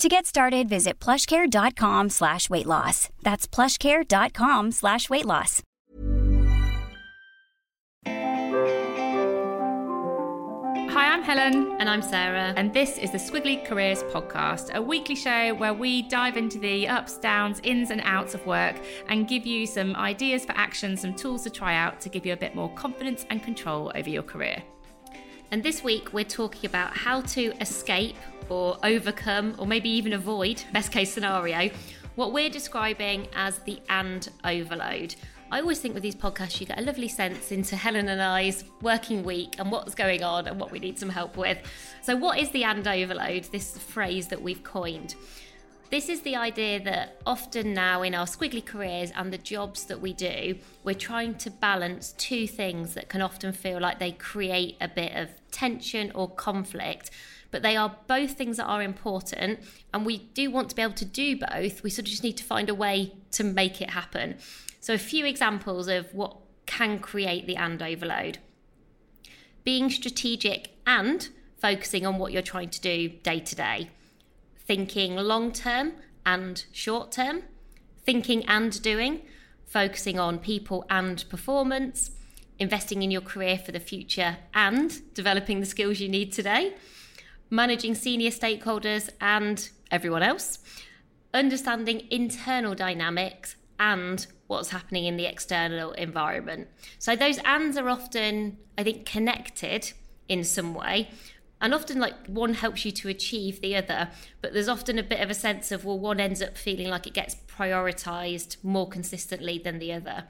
To get started, visit plushcare.com slash weight loss. That's plushcare.com slash weight loss. Hi, I'm Helen. And I'm Sarah. And this is the Squiggly Careers Podcast, a weekly show where we dive into the ups, downs, ins, and outs of work and give you some ideas for action, some tools to try out to give you a bit more confidence and control over your career. And this week we're talking about how to escape or overcome or maybe even avoid, best case scenario, what we're describing as the and overload. I always think with these podcasts, you get a lovely sense into Helen and I's working week and what's going on and what we need some help with. So, what is the and overload? This phrase that we've coined. This is the idea that often now in our squiggly careers and the jobs that we do, we're trying to balance two things that can often feel like they create a bit of tension or conflict. But they are both things that are important, and we do want to be able to do both. We sort of just need to find a way to make it happen. So, a few examples of what can create the and overload. Being strategic and focusing on what you're trying to do day to day. Thinking long term and short term, thinking and doing, focusing on people and performance, investing in your career for the future and developing the skills you need today, managing senior stakeholders and everyone else, understanding internal dynamics and what's happening in the external environment. So those ands are often, I think, connected in some way and often like one helps you to achieve the other but there's often a bit of a sense of well one ends up feeling like it gets prioritized more consistently than the other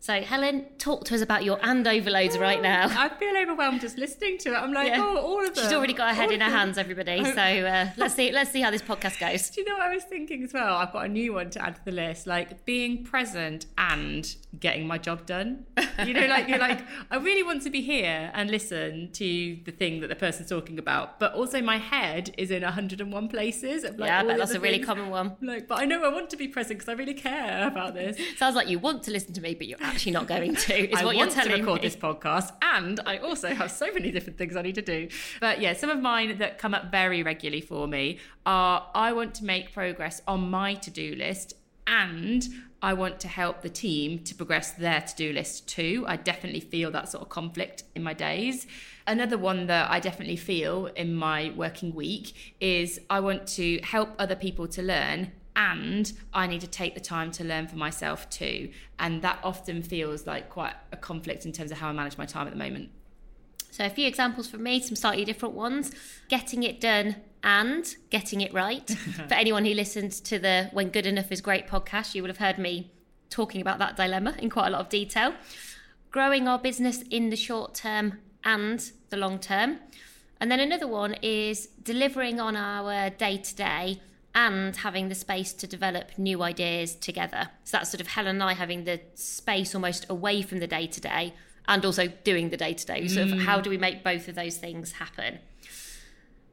so, Helen, talk to us about your and overloads right now. I feel overwhelmed just listening to it. I'm like, yeah. oh, all of them. She's already got her head in her hands, everybody. So uh, let's see, let's see how this podcast goes. Do you know what I was thinking as well? I've got a new one to add to the list, like being present and getting my job done. You know, like you're like, I really want to be here and listen to the thing that the person's talking about, but also my head is in 101 places. Like yeah, I bet that's a really common one. Like, but I know I want to be present because I really care about this. Sounds like you want to listen to me, but you're actually not going to. Is I what you're telling to record me. this podcast, and I also have so many different things I need to do. But yeah, some of mine that come up very regularly for me are I want to make progress on my to-do list and I want to help the team to progress their to do list too. I definitely feel that sort of conflict in my days. Another one that I definitely feel in my working week is I want to help other people to learn and I need to take the time to learn for myself too. And that often feels like quite a conflict in terms of how I manage my time at the moment. So, a few examples from me, some slightly different ones. Getting it done and getting it right. for anyone who listens to the When Good Enough is Great podcast, you would have heard me talking about that dilemma in quite a lot of detail. Growing our business in the short term and the long term. And then another one is delivering on our day to day and having the space to develop new ideas together. So that's sort of Helen and I having the space almost away from the day to day and also doing the day to day. So, mm. how do we make both of those things happen?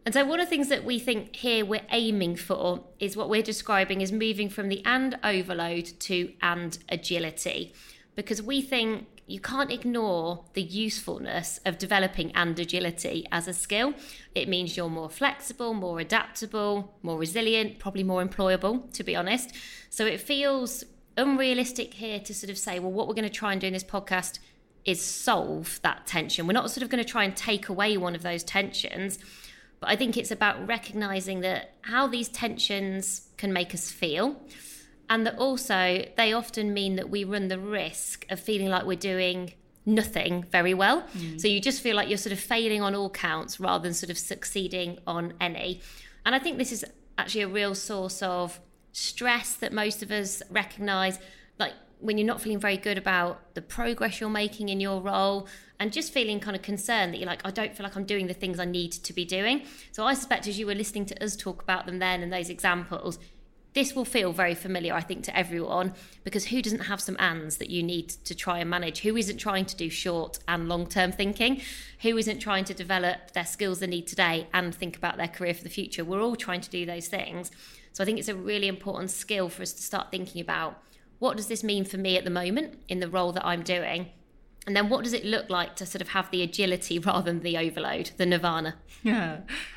And so, one of the things that we think here we're aiming for is what we're describing as moving from the and overload to and agility, because we think you can't ignore the usefulness of developing and agility as a skill. It means you're more flexible, more adaptable, more resilient, probably more employable, to be honest. So it feels unrealistic here to sort of say, well, what we're going to try and do in this podcast is solve that tension. We're not sort of going to try and take away one of those tensions. But I think it's about recognizing that how these tensions can make us feel And that also they often mean that we run the risk of feeling like we're doing nothing very well. Mm. So you just feel like you're sort of failing on all counts rather than sort of succeeding on any. And I think this is actually a real source of stress that most of us recognize. Like when you're not feeling very good about the progress you're making in your role and just feeling kind of concerned that you're like, I don't feel like I'm doing the things I need to be doing. So I suspect as you were listening to us talk about them then and those examples, this will feel very familiar, I think, to everyone because who doesn't have some ands that you need to try and manage? Who isn't trying to do short and long term thinking? Who isn't trying to develop their skills they need today and think about their career for the future? We're all trying to do those things. So I think it's a really important skill for us to start thinking about what does this mean for me at the moment in the role that I'm doing? And then what does it look like to sort of have the agility rather than the overload, the nirvana? Yeah.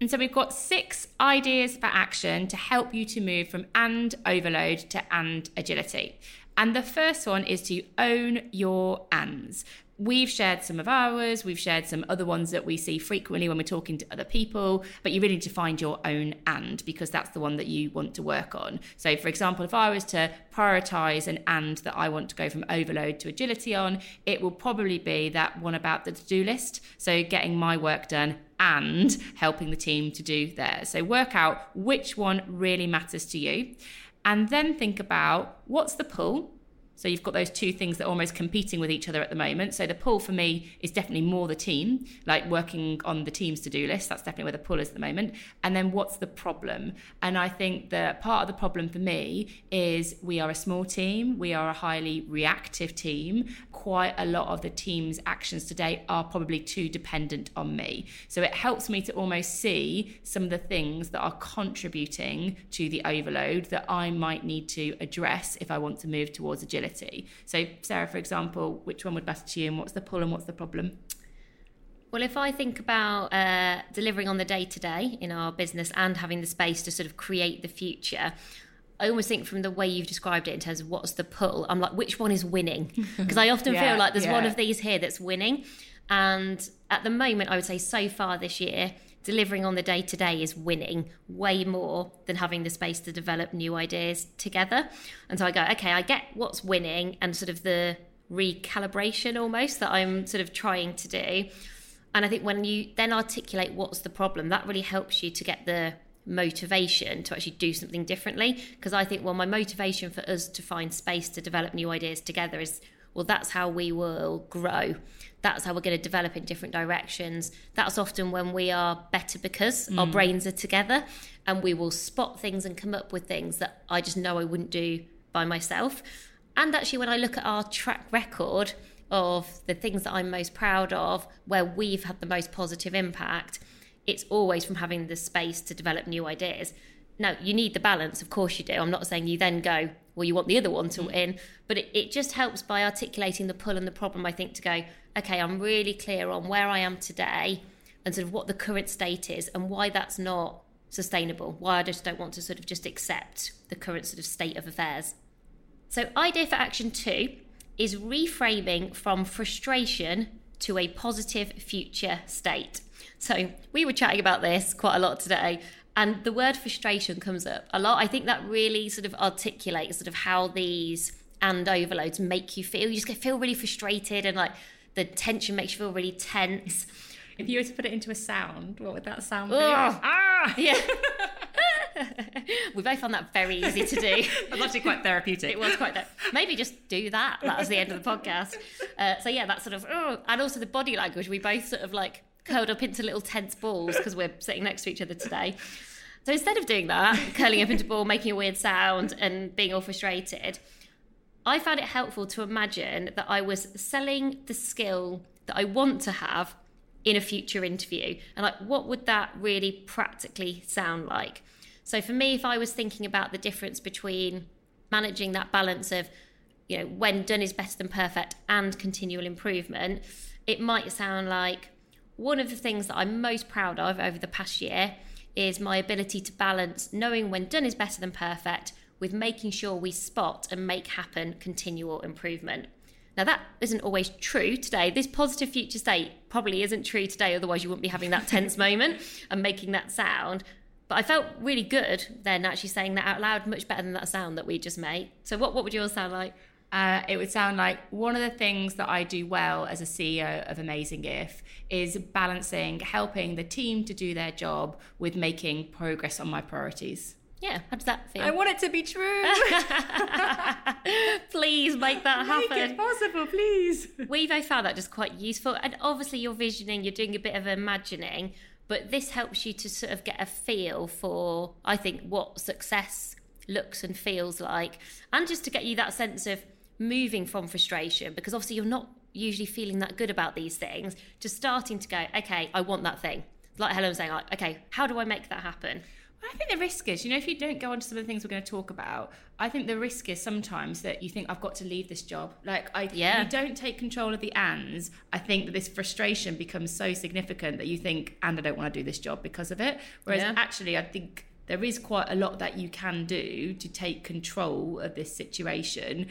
And so we've got six ideas for action to help you to move from and overload to and agility. And the first one is to own your ands. We've shared some of ours, we've shared some other ones that we see frequently when we're talking to other people, but you really need to find your own and because that's the one that you want to work on. So, for example, if I was to prioritize an and that I want to go from overload to agility on, it will probably be that one about the to do list. So, getting my work done and helping the team to do theirs. So, work out which one really matters to you and then think about what's the pull so you've got those two things that are almost competing with each other at the moment. So the pull for me is definitely more the team, like working on the team's to do list. That's definitely where the pull is at the moment. And then what's the problem? And I think that part of the problem for me is we are a small team, we are a highly reactive team. Quite a lot of the team's actions today are probably too dependent on me. So it helps me to almost see some of the things that are contributing to the overload that I might need to address if I want to move towards agility agility. So, Sarah, for example, which one would matter to you and what's the pull and what's the problem? Well, if I think about uh, delivering on the day to day in our business and having the space to sort of create the future, I almost think from the way you've described it in terms of what's the pull, I'm like, which one is winning? Because I often yeah, feel like there's yeah. one of these here that's winning. And at the moment, I would say so far this year, delivering on the day to day is winning way more than having the space to develop new ideas together. And so I go, okay, I get what's winning and sort of the recalibration almost that I'm sort of trying to do. And I think when you then articulate what's the problem, that really helps you to get the motivation to actually do something differently. Because I think, well, my motivation for us to find space to develop new ideas together is well, that's how we will grow. That's how we're going to develop in different directions. That's often when we are better because mm. our brains are together and we will spot things and come up with things that I just know I wouldn't do by myself. And actually, when I look at our track record of the things that I'm most proud of, where we've had the most positive impact, it's always from having the space to develop new ideas. Now, you need the balance, of course you do. I'm not saying you then go, well, you want the other one to mm. win. But it, it just helps by articulating the pull and the problem, I think, to go, okay, I'm really clear on where I am today and sort of what the current state is and why that's not sustainable, why I just don't want to sort of just accept the current sort of state of affairs. So, idea for action two is reframing from frustration to a positive future state. So, we were chatting about this quite a lot today, and the word frustration comes up a lot. I think that really sort of articulates sort of how these and overloads make you feel. You just get feel really frustrated and like the tension makes you feel really tense. If you were to put it into a sound, what would that sound be? Ah! Yeah. we both found that very easy to do. It's actually quite therapeutic. It was quite. That. Maybe just do that. That was the end of the podcast. Uh, so yeah, that sort of, oh, and also the body language. We both sort of like curled up into little tense balls because we're sitting next to each other today. So instead of doing that, curling up into a ball, making a weird sound, and being all frustrated, I found it helpful to imagine that I was selling the skill that I want to have in a future interview. And like, what would that really practically sound like? So for me, if I was thinking about the difference between managing that balance of, you know, when done is better than perfect and continual improvement, it might sound like one of the things that I'm most proud of over the past year is my ability to balance knowing when done is better than perfect with making sure we spot and make happen continual improvement. Now, that isn't always true today. This positive future state probably isn't true today, otherwise, you wouldn't be having that tense moment and making that sound. But I felt really good then actually saying that out loud, much better than that sound that we just made. So what, what would yours sound like? Uh, it would sound like one of the things that I do well as a CEO of Amazing If is balancing helping the team to do their job with making progress on my priorities. Yeah, how does that feel? I want it to be true. please make that happen. Make it possible, please. We've found that just quite useful. And obviously, you're visioning, you're doing a bit of imagining, but this helps you to sort of get a feel for, I think, what success looks and feels like, and just to get you that sense of moving from frustration because obviously you're not usually feeling that good about these things, just starting to go, okay, I want that thing. Like Helen was saying, like, okay, how do I make that happen? I think the risk is, you know, if you don't go on to some of the things we're going to talk about, I think the risk is sometimes that you think I've got to leave this job. Like, I, yeah. you don't take control of the ands. I think that this frustration becomes so significant that you think, and I don't want to do this job because of it. Whereas yeah. actually, I think there is quite a lot that you can do to take control of this situation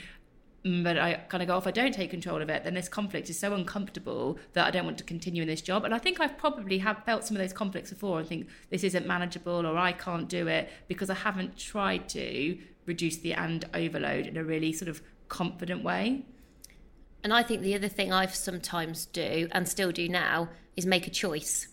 Mm, but I kind of go, if I don't take control of it, then this conflict is so uncomfortable that I don't want to continue in this job. And I think I've probably have felt some of those conflicts before and think this isn't manageable or I can't do it because I haven't tried to reduce the and overload in a really sort of confident way. And I think the other thing I've sometimes do and still do now is make a choice.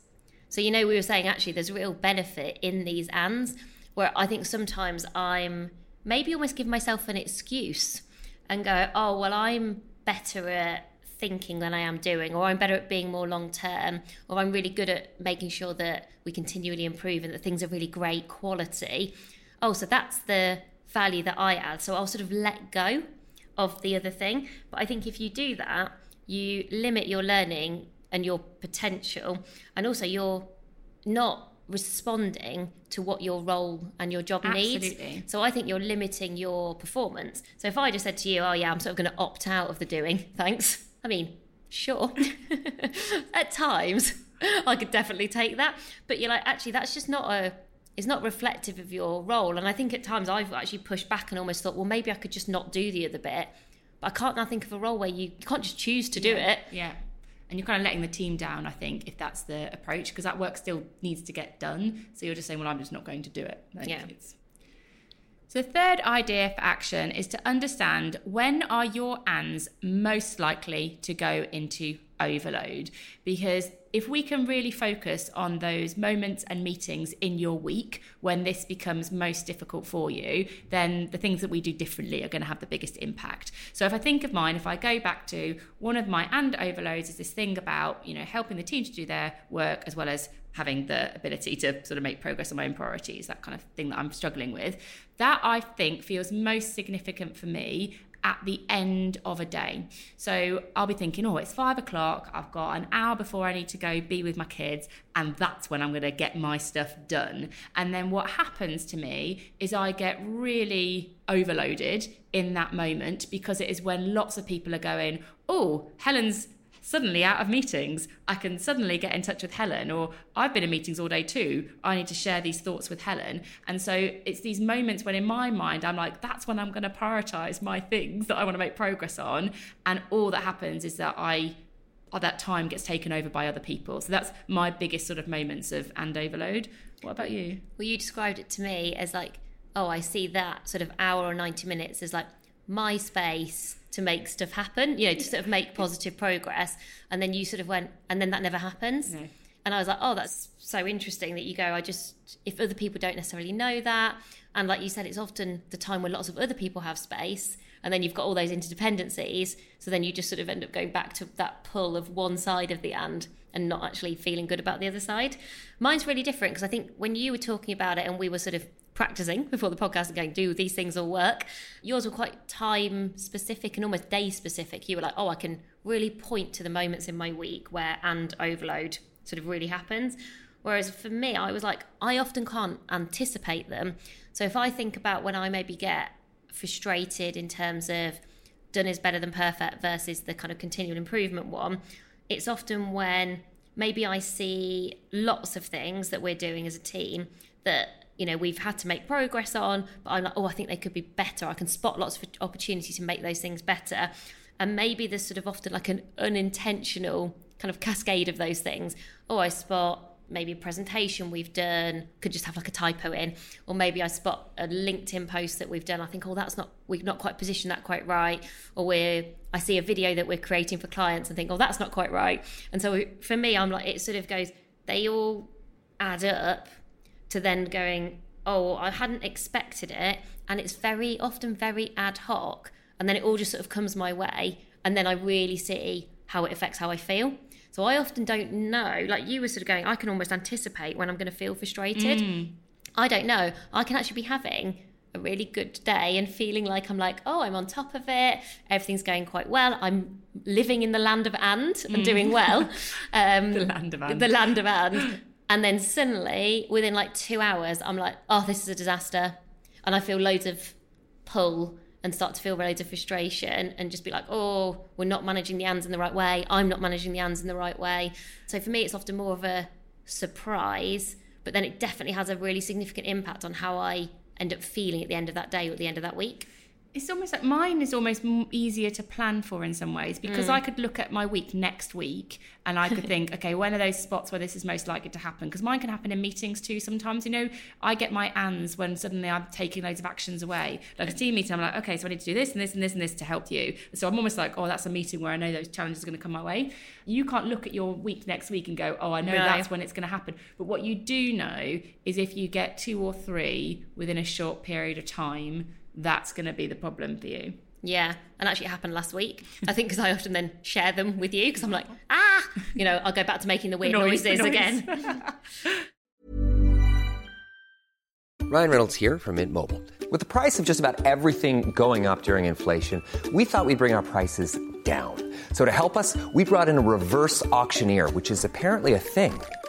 So you know we were saying actually there's real benefit in these ands where I think sometimes I'm maybe almost give myself an excuse and go, oh, well, I'm better at thinking than I am doing, or I'm better at being more long term, or I'm really good at making sure that we continually improve and that things are really great quality. Oh, so that's the value that I add. So I'll sort of let go of the other thing. But I think if you do that, you limit your learning and your potential, and also you're not responding to what your role and your job Absolutely. needs. So I think you're limiting your performance. So if I just said to you, "Oh yeah, I'm sort of going to opt out of the doing," thanks. I mean, sure. At times, I could definitely take that, but you're like, actually, that's just not a. It's not reflective of your role. And I think at times I've actually pushed back and almost thought, well, maybe I could just not do the other bit. But I can't now think of a role where you, you can't just choose to do yeah. it. Yeah and you're kind of letting the team down i think if that's the approach because that work still needs to get done. So you're just saying well i'm just not going to do it. Like yeah. so the third idea for action is to understand when are your ands most likely to go into overload because if we can really focus on those moments and meetings in your week when this becomes most difficult for you, then the things that we do differently are going to have the biggest impact. So if I think of mine, if I go back to one of my and overloads is this thing about, you know, helping the team to do their work as well as having the ability to sort of make progress on my own priorities, that kind of thing that I'm struggling with. That I think feels most significant for me at the end of a day. So I'll be thinking, oh, it's five o'clock. I've got an hour before I need to go be with my kids. And that's when I'm going to get my stuff done. And then what happens to me is I get really overloaded in that moment because it is when lots of people are going, oh, Helen's suddenly out of meetings, I can suddenly get in touch with Helen, or I've been in meetings all day too. I need to share these thoughts with Helen. And so it's these moments when, in my mind, I'm like, that's when I'm going to prioritize my things that I want to make progress on. And all that happens is that I that time gets taken over by other people. So that's my biggest sort of moments of and overload. What about you? Well, you described it to me as like, oh, I see that sort of hour or 90 minutes as like my space to make stuff happen, you know, to sort of make positive progress. And then you sort of went, and then that never happens. No. And I was like, oh, that's so interesting that you go, I just, if other people don't necessarily know that. And like you said, it's often the time when lots of other people have space. And then you've got all those interdependencies. So then you just sort of end up going back to that pull of one side of the and and not actually feeling good about the other side. Mine's really different because I think when you were talking about it and we were sort of practicing before the podcast and going, do these things all work? Yours were quite time specific and almost day specific. You were like, oh, I can really point to the moments in my week where and overload sort of really happens. Whereas for me, I was like, I often can't anticipate them. So if I think about when I maybe get frustrated in terms of done is better than perfect versus the kind of continual improvement one, it's often when maybe I see lots of things that we're doing as a team that you know we've had to make progress on but i'm like oh i think they could be better. I can spot lots of opportunity to make those things better. And maybe there's sort of often like an unintentional kind of cascade of those things. Oh i spot maybe a presentation we've done could just have like a typo in, or maybe I spot a LinkedIn post that we've done. I think, oh, that's not we've not quite positioned that quite right, or we're I see a video that we're creating for clients and think, oh, that's not quite right. And so for me, I'm like, it sort of goes, they all add up to then going, oh, I hadn't expected it, and it's very often very ad hoc, and then it all just sort of comes my way, and then I really see how it affects how I feel. So I often don't know, like you were sort of going, I can almost anticipate when I'm going to feel frustrated. Mm. I don't know. I can actually be having a really good day and feeling like I'm like, oh, I'm on top of it. Everything's going quite well. I'm living in the land of and and mm. doing well. Um, the land of and. The land of and. And then suddenly, within like two hours, I'm like, oh, this is a disaster. And I feel loads of pull and start to feel loads of frustration and just be like, oh, we're not managing the ands in the right way. I'm not managing the ands in the right way. So for me, it's often more of a surprise, but then it definitely has a really significant impact on how I end up feeling at the end of that day or at the end of that week it's almost like mine is almost easier to plan for in some ways because mm. I could look at my week next week and I could think, okay, when are those spots where this is most likely to happen? Because mine can happen in meetings too sometimes. You know, I get my ands when suddenly I'm taking loads of actions away. Like a team meeting, I'm like, okay, so I need to do this and this and this and this to help you. So I'm almost like, oh, that's a meeting where I know those challenges are going to come my way. You can't look at your week next week and go, oh, I know no. that's when it's going to happen. But what you do know is if you get two or three within a short period of time, that's going to be the problem for you. Yeah, and actually it happened last week. I think because I often then share them with you because I'm like, ah, you know, I'll go back to making the weird noise, noises noise. again. Ryan Reynolds here from Mint Mobile. With the price of just about everything going up during inflation, we thought we'd bring our prices down. So to help us, we brought in a reverse auctioneer, which is apparently a thing.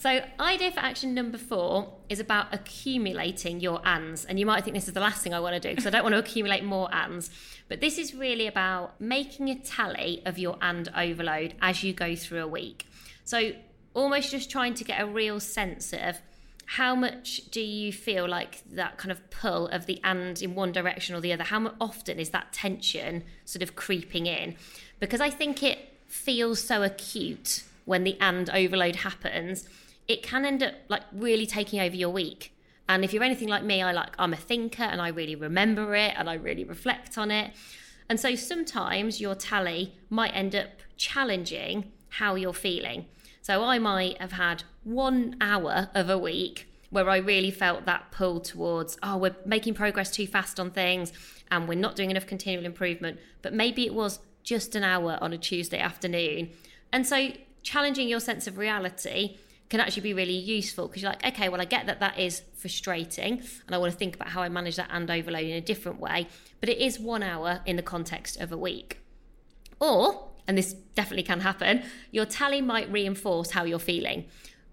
So, idea for action number four is about accumulating your ands. And you might think this is the last thing I want to do because I don't want to accumulate more ands. But this is really about making a tally of your and overload as you go through a week. So, almost just trying to get a real sense of how much do you feel like that kind of pull of the and in one direction or the other? How often is that tension sort of creeping in? Because I think it feels so acute when the and overload happens it can end up like really taking over your week. And if you're anything like me, I like I'm a thinker and I really remember it and I really reflect on it. And so sometimes your tally might end up challenging how you're feeling. So I might have had one hour of a week where I really felt that pull towards, oh, we're making progress too fast on things and we're not doing enough continual improvement. But maybe it was just an hour on a Tuesday afternoon. And so challenging your sense of reality can actually be really useful because you're like, okay, well, I get that that is frustrating and I want to think about how I manage that and overload in a different way, but it is one hour in the context of a week. Or, and this definitely can happen, your tally might reinforce how you're feeling,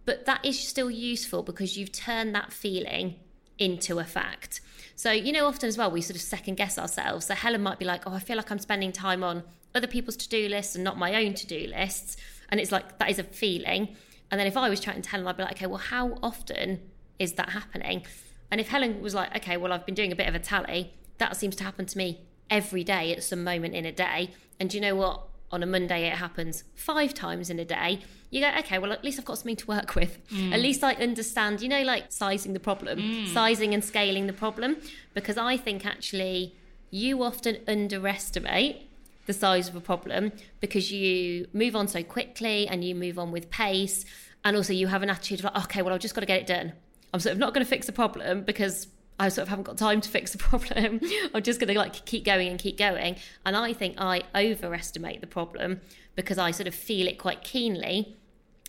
but that is still useful because you've turned that feeling into a fact. So, you know, often as well, we sort of second guess ourselves. So, Helen might be like, oh, I feel like I'm spending time on other people's to do lists and not my own to do lists. And it's like, that is a feeling. And then if I was trying to tell them, I'd be like, okay, well, how often is that happening? And if Helen was like, okay, well, I've been doing a bit of a tally, that seems to happen to me every day at some moment in a day. And do you know what? On a Monday, it happens five times in a day. You go, okay, well, at least I've got something to work with. Mm. At least I understand, you know, like sizing the problem, Mm. sizing and scaling the problem. Because I think actually you often underestimate the size of a problem because you move on so quickly and you move on with pace. And also, you have an attitude of like, okay, well, I've just got to get it done. I'm sort of not going to fix the problem because I sort of haven't got time to fix the problem. I'm just going to like keep going and keep going. And I think I overestimate the problem because I sort of feel it quite keenly.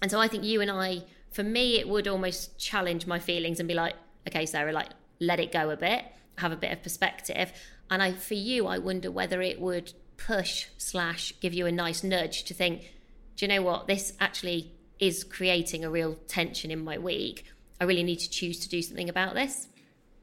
And so I think you and I, for me, it would almost challenge my feelings and be like, okay, Sarah, like let it go a bit, have a bit of perspective. And I, for you, I wonder whether it would push slash give you a nice nudge to think, do you know what? This actually is creating a real tension in my week. I really need to choose to do something about this.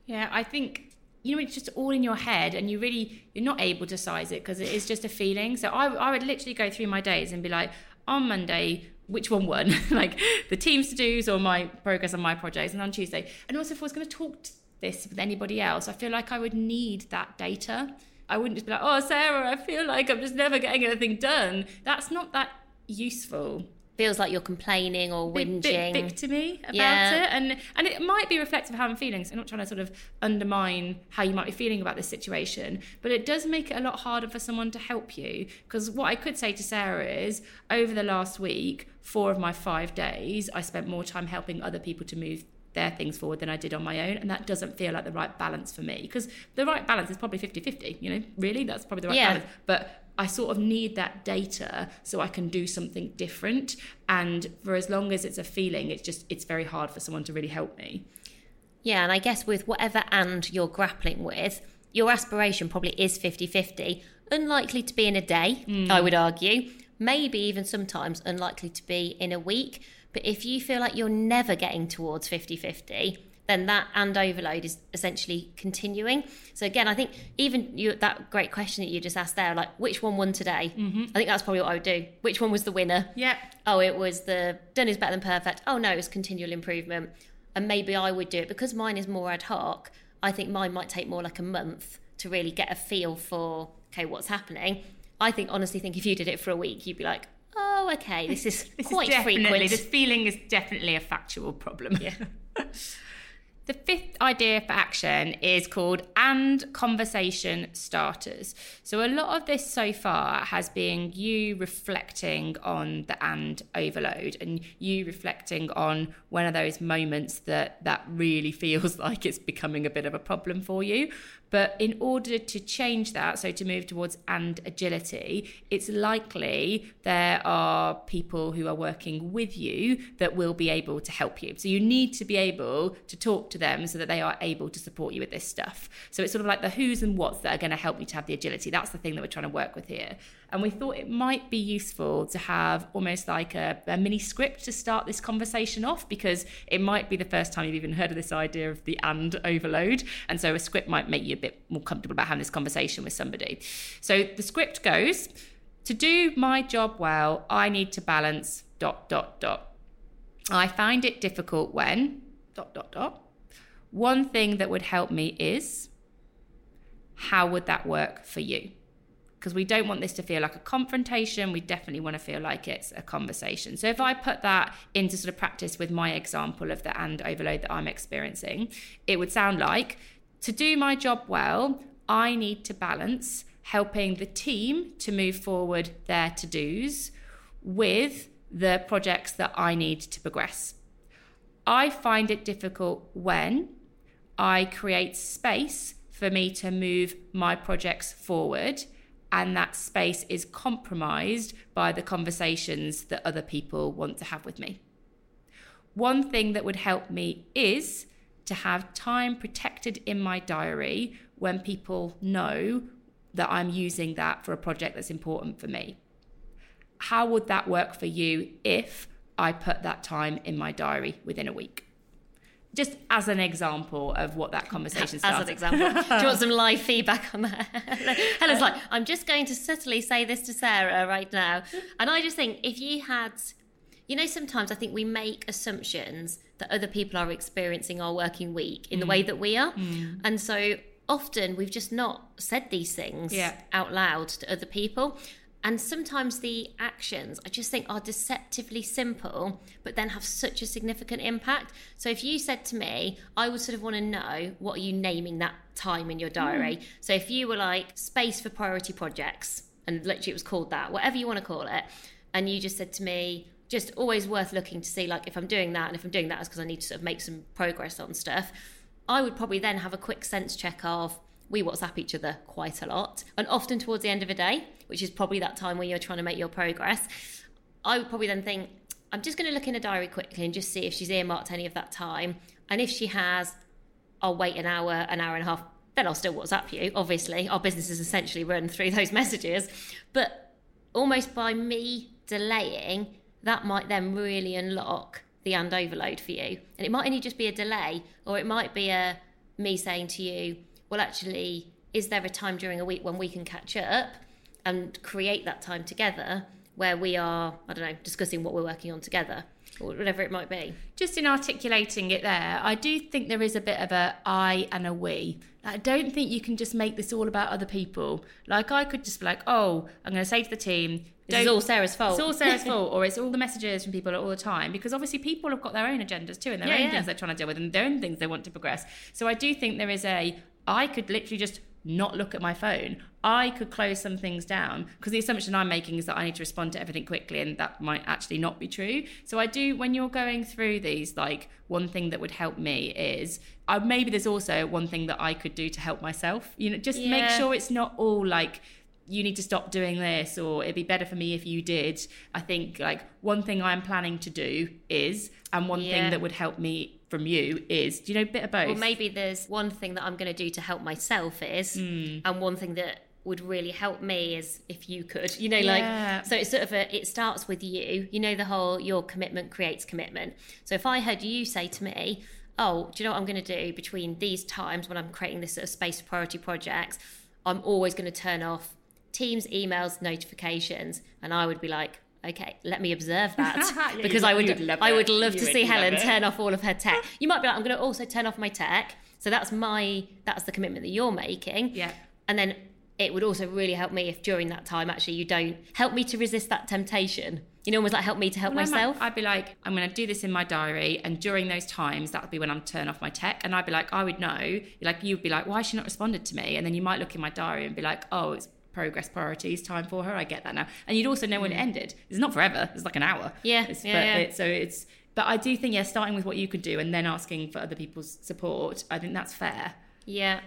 Yeah, I think you know it's just all in your head, and you really you're not able to size it because it is just a feeling. So I I would literally go through my days and be like, on Monday, which one won? like the team's to dos or my progress on my projects, and on Tuesday. And also, if I was going to talk this with anybody else, I feel like I would need that data. I wouldn't just be like, oh Sarah, I feel like I'm just never getting anything done. That's not that useful Feels like you're complaining or bit, whinging. bit victimy about Yeah. it and and it might be reflective of how I'm feeling so I'm not trying to sort of undermine how you might be feeling about this situation but it does make it a lot harder for someone to help you because what I could say to Sarah is over the last week four of my five days I spent more time helping other people to move their things forward than I did on my own and that doesn't feel like the right balance for me because the right balance is probably 50-50 you know really that's probably the right Yeah. balance but I sort of need that data so I can do something different. And for as long as it's a feeling, it's just it's very hard for someone to really help me. Yeah, and I guess with whatever and you're grappling with, your aspiration probably is 50 50. Unlikely to be in a day, I mm. would argue. Maybe even sometimes unlikely to be in a week. But if you feel like you're never getting towards 50 50, then that and overload is essentially continuing. So again, I think even you that great question that you just asked there, like which one won today? Mm-hmm. I think that's probably what I would do. Which one was the winner? Yep. oh, it was the done is better than perfect. Oh no, it was continual improvement. And maybe I would do it because mine is more ad hoc. I think mine might take more like a month to really get a feel for okay, what's happening. I think honestly think if you did it for a week, you'd be like, oh, okay, this is This quite is definitely frequent. this feeling is definitely a factual problem. Yeah. The fifth idea for action is called and conversation starters. So, a lot of this so far has been you reflecting on the and overload and you reflecting on one of those moments that that really feels like it's becoming a bit of a problem for you. But in order to change that, so to move towards and agility, it's likely there are people who are working with you that will be able to help you. So you need to be able to talk to them so that they are able to support you with this stuff. So it's sort of like the who's and what's that are going to help you to have the agility. That's the thing that we're trying to work with here. And we thought it might be useful to have almost like a, a mini script to start this conversation off because it might be the first time you've even heard of this idea of the and overload. And so a script might make you a bit more comfortable about having this conversation with somebody. So the script goes to do my job well, I need to balance dot, dot, dot. I find it difficult when dot, dot, dot. One thing that would help me is how would that work for you? Because we don't want this to feel like a confrontation. We definitely want to feel like it's a conversation. So if I put that into sort of practice with my example of the and overload that I'm experiencing, it would sound like to do my job well, I need to balance helping the team to move forward their to dos with the projects that I need to progress. I find it difficult when I create space for me to move my projects forward, and that space is compromised by the conversations that other people want to have with me. One thing that would help me is to have time protected in my diary when people know that I'm using that for a project that's important for me. How would that work for you if I put that time in my diary within a week? Just as an example of what that conversation started. As an example. Do you want some live feedback on that? Helen's like, I'm just going to subtly say this to Sarah right now. And I just think if you had, you know, sometimes I think we make assumptions that other people are experiencing our working week in the mm. way that we are. Mm. And so often we've just not said these things Yeah. out loud to other people. And sometimes the actions I just think are deceptively simple, but then have such a significant impact. So if you said to me, I would sort of want to know what are you naming that time in your diary? Hmm. So if you were like space for priority projects, and literally it was called that, whatever you want to call it, and you just said to me, just always worth looking to see like if I'm doing that and if I'm doing that is because I need to sort of make some progress on stuff. I would probably then have a quick sense check of we WhatsApp each other quite a lot, and often towards the end of a day, which is probably that time when you're trying to make your progress. I would probably then think, I'm just going to look in a diary quickly and just see if she's earmarked any of that time. And if she has, I'll wait an hour, an hour and a half. Then I'll still WhatsApp you. Obviously, our business is essentially run through those messages. But almost by me delaying, that might then really unlock the and overload for you. And it might only just be a delay, or it might be a me saying to you, well, actually, is there a time during a week when we can catch up and create that time together where we are, I don't know, discussing what we're working on together or whatever it might be? just in articulating it there, I do think there is a bit of a I and a we. I don't think you can just make this all about other people. Like I could just be like, oh, I'm going to say to the team, This is all Sarah's fault. It's all Sarah's fault, or it's all the messages from people all the time. Because obviously, people have got their own agendas too, and their Yeah, own yeah. things they're trying to deal with, and their own things they want to progress. So I do think there is a. I could literally just not look at my phone. I could close some things down because the assumption I'm making is that I need to respond to everything quickly, and that might actually not be true. So I do when you're going through these, like one thing that would help me is uh, maybe there's also one thing that I could do to help myself. You know, just make sure it's not all like you need to stop doing this or it'd be better for me if you did i think like one thing i'm planning to do is and one Yeah. thing that would help me from you is do you know a bit of both Or maybe there's one thing that I'm going to do to help myself is, Hmm. and one thing that would really help me is if you could, you know, Yeah. like so it's sort of a it starts with you. You know the whole your commitment creates commitment. So if I heard you say to me, "Oh, do you know what I'm going to do between these times when I'm creating this sort of space for priority projects? I'm always going to turn off Teams, emails, notifications," and I would be like. Okay, let me observe that Yeah, because I would love I would love You to would see love Helen it. turn off all of her tech. You might be like, I'm going to also turn off my tech. So that's my that's the commitment that you're making. Yeah. And then it would also really help me if during that time actually you don't help me to resist that temptation. You know, almost like help me to help Well, I might- myself. I'd be like, I'm going to do this in my diary, and during those times, that would be when I'm turn off my tech, and I'd be like, I would know, like you'd be like, why has she not responded to me? And then you might look in my diary and be like, oh, it's progress priorities time for her. I get that now, and you'd also know when it ended. It's not forever. It's like an hour. Mm. Yeah, It's- yeah, but yeah. It, so it's. But I do think, yeah, starting with what you could do and then asking for other people's support, I think that's fair. Yeah.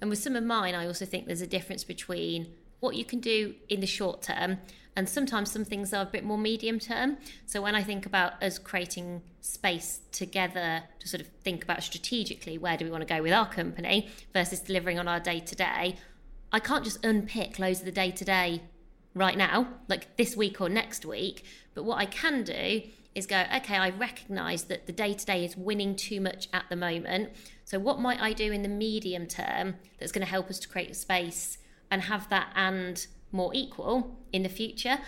And with some of mine, I also think there's a difference between what you can do in the short term and sometimes some things are a bit more medium term. So when I think about us creating space together to sort of think about strategically where do we want to go with our company versus delivering on our day to day, I can't just unpick loads of the day to day right now, like this week or next week. But what I can do is go, okay, I recognize that the day to day is winning too much at the moment. So, what might I do in the medium term that's going to help us to create a space and have that and more equal in the future?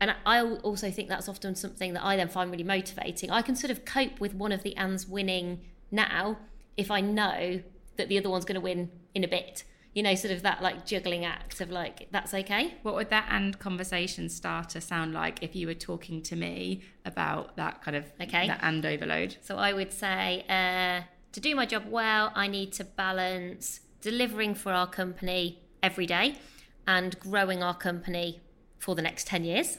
And I also think that's often something that I then find really motivating. I can sort of cope with one of the ands winning now if I know that the other one's going to win in a bit. You know, sort of that like juggling act of like, that's okay. What would that and conversation starter sound like if you were talking to me about that kind of Okay. that and overload? So I would say uh, to do my job well, I need to balance delivering for our company every day and growing our company for the next 10 years.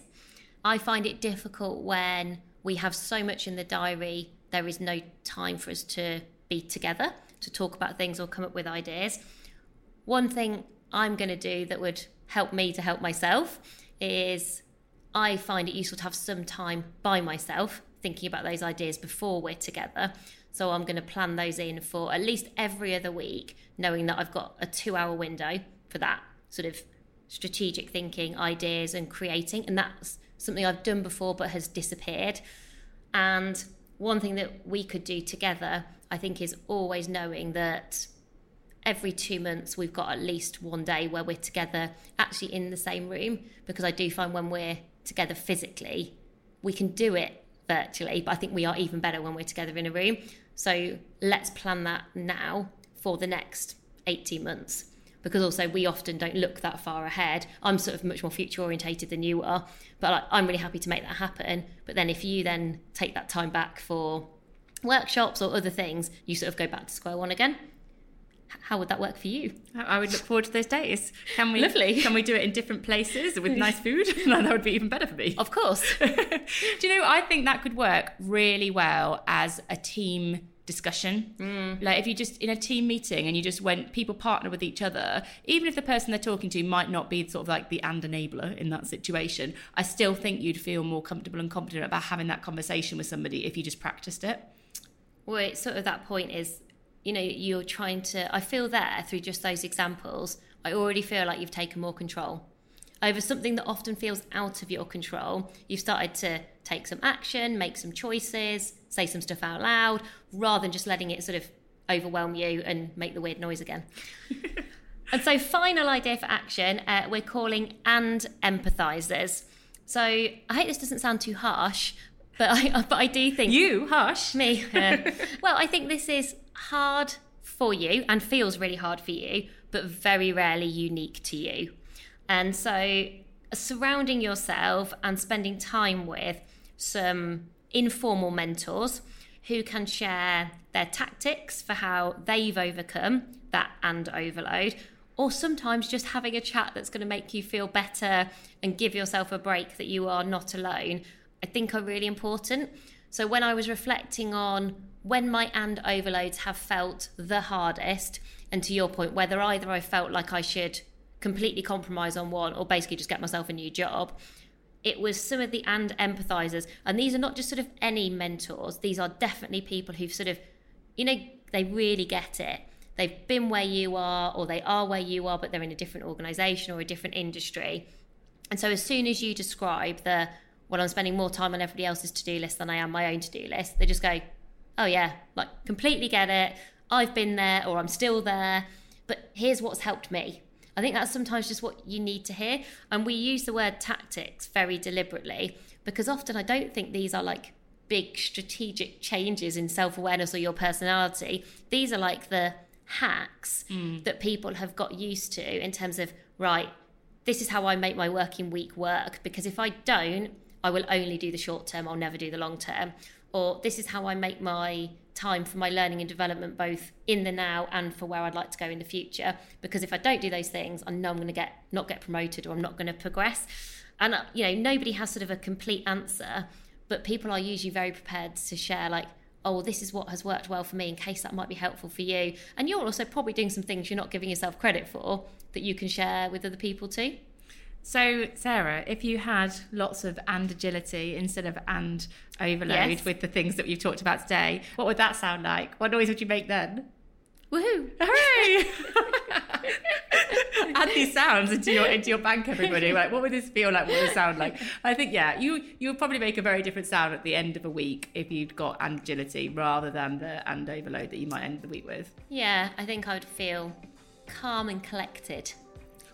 I find it difficult when we have so much in the diary, there is no time for us to be together to talk about things or come up with ideas. One thing I'm going to do that would help me to help myself is I find it useful to have some time by myself thinking about those ideas before we're together. So I'm going to plan those in for at least every other week, knowing that I've got a two hour window for that sort of strategic thinking, ideas, and creating. And that's something I've done before but has disappeared. And one thing that we could do together, I think, is always knowing that every two months we've got at least one day where we're together actually in the same room because I do find when we're together physically, we can do it virtually, but I think we are even better when we're together in a room. So let's plan that now for the next 18 months. Because also, we often don't look that far ahead. I'm sort of much more future orientated than you are, but like, I'm really happy to make that happen. But then, if you then take that time back for workshops or other things, you sort of go back to square one again. How would that work for you? I would look forward to those days. Can we? Lovely. Can we do it in different places with nice food? that would be even better for me. Of course. do you know? I think that could work really well as a team discussion. Mm. Like if you just in a team meeting and you just went, people partner with each other, even if the person they're talking to might not be sort of like the and enabler in that situation, I still think you'd feel more comfortable and confident about having that conversation with somebody if you just practiced it. Well, it's sort of that point is you know, you're trying to, I feel there through just those examples, I already feel like you've taken more control over something that often feels out of your control. You've started to take some action, make some choices, say some stuff out loud, rather than just letting it sort of overwhelm you and make the weird noise again. and so, final idea for action, uh, we're calling and empathizers. So, I hope this doesn't sound too harsh, but I, but I do think you harsh me. Uh, well, I think this is hard for you and feels really hard for you, but very rarely unique to you. And so, surrounding yourself and spending time with some informal mentors who can share their tactics for how they've overcome that and overload, or sometimes just having a chat that's going to make you feel better and give yourself a break that you are not alone, I think are really important. So, when I was reflecting on when my and overloads have felt the hardest, and to your point, whether either I felt like I should completely compromise on one or basically just get myself a new job, it was some of the and empathizers. And these are not just sort of any mentors, these are definitely people who've sort of, you know, they really get it. They've been where you are, or they are where you are, but they're in a different organization or a different industry. And so, as soon as you describe the, well, I'm spending more time on everybody else's to do list than I am my own to do list, they just go, oh yeah, like completely get it. I've been there or I'm still there, but here's what's helped me. I think that's sometimes just what you need to hear. And we use the word tactics very deliberately because often I don't think these are like big strategic changes in self awareness or your personality. These are like the hacks mm. that people have got used to in terms of, right, this is how I make my working week work. Because if I don't, I will only do the short term, I'll never do the long term or this is how I make my time for my learning and development both in the now and for where I'd like to go in the future. Because if I don't do those things I know I'm going to get not get promoted or I'm not going to progress. And uh, you know nobody has sort of a complete answer but people are usually very prepared to share like oh this is what has worked well for me in case that might be helpful for you. And you're also probably doing some things you're not giving yourself credit for that you can share with other people too so, Sarah, if you had lots of and agility instead of and overload yes. with the things that we've talked about today, what would that sound like? What noise would you make then? Woohoo! Hooray! Add these sounds into your into your bank, everybody. Like, what would this feel like? What would it sound like? I think, yeah, you you would probably make a very different sound at the end of a week if you'd got and agility rather than the and overload that you might end the week with. Yeah, I think I would feel calm and collected.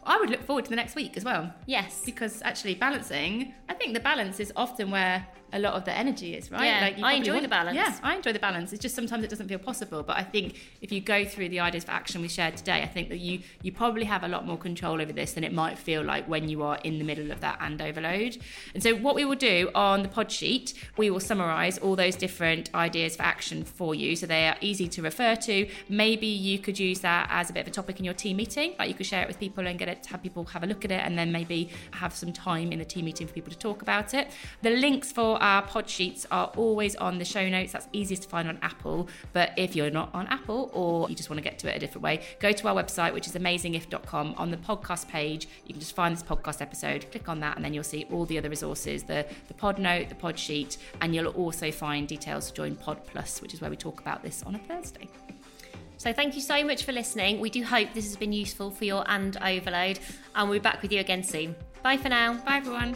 I would look forward to the next week as well. Yes. Because actually balancing, I think the balance is often where a lot of the energy is, right? Yeah, like I enjoy want, the balance. Yeah, I enjoy the balance. It's just sometimes it doesn't feel possible. But I think if you go through the ideas for action we shared today, I think that you you probably have a lot more control over this than it might feel like when you are in the middle of that and overload. And so what we will do on the pod sheet, we will summarize all those different ideas for action for you. So they are easy to refer to. Maybe you could use that as a bit of a topic in your team meeting. Like you could share it with people and get it have people have a look at it and then maybe have some time in the team meeting for people to talk about it. The links for our pod sheets are always on the show notes. That's easiest to find on Apple. But if you're not on Apple or you just want to get to it a different way, go to our website, which is amazingif.com. On the podcast page, you can just find this podcast episode, click on that, and then you'll see all the other resources the, the pod note, the pod sheet, and you'll also find details to join Pod Plus, which is where we talk about this on a Thursday. So thank you so much for listening. We do hope this has been useful for your and overload, and we'll be back with you again soon. Bye for now. Bye everyone.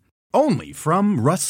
Only from Rust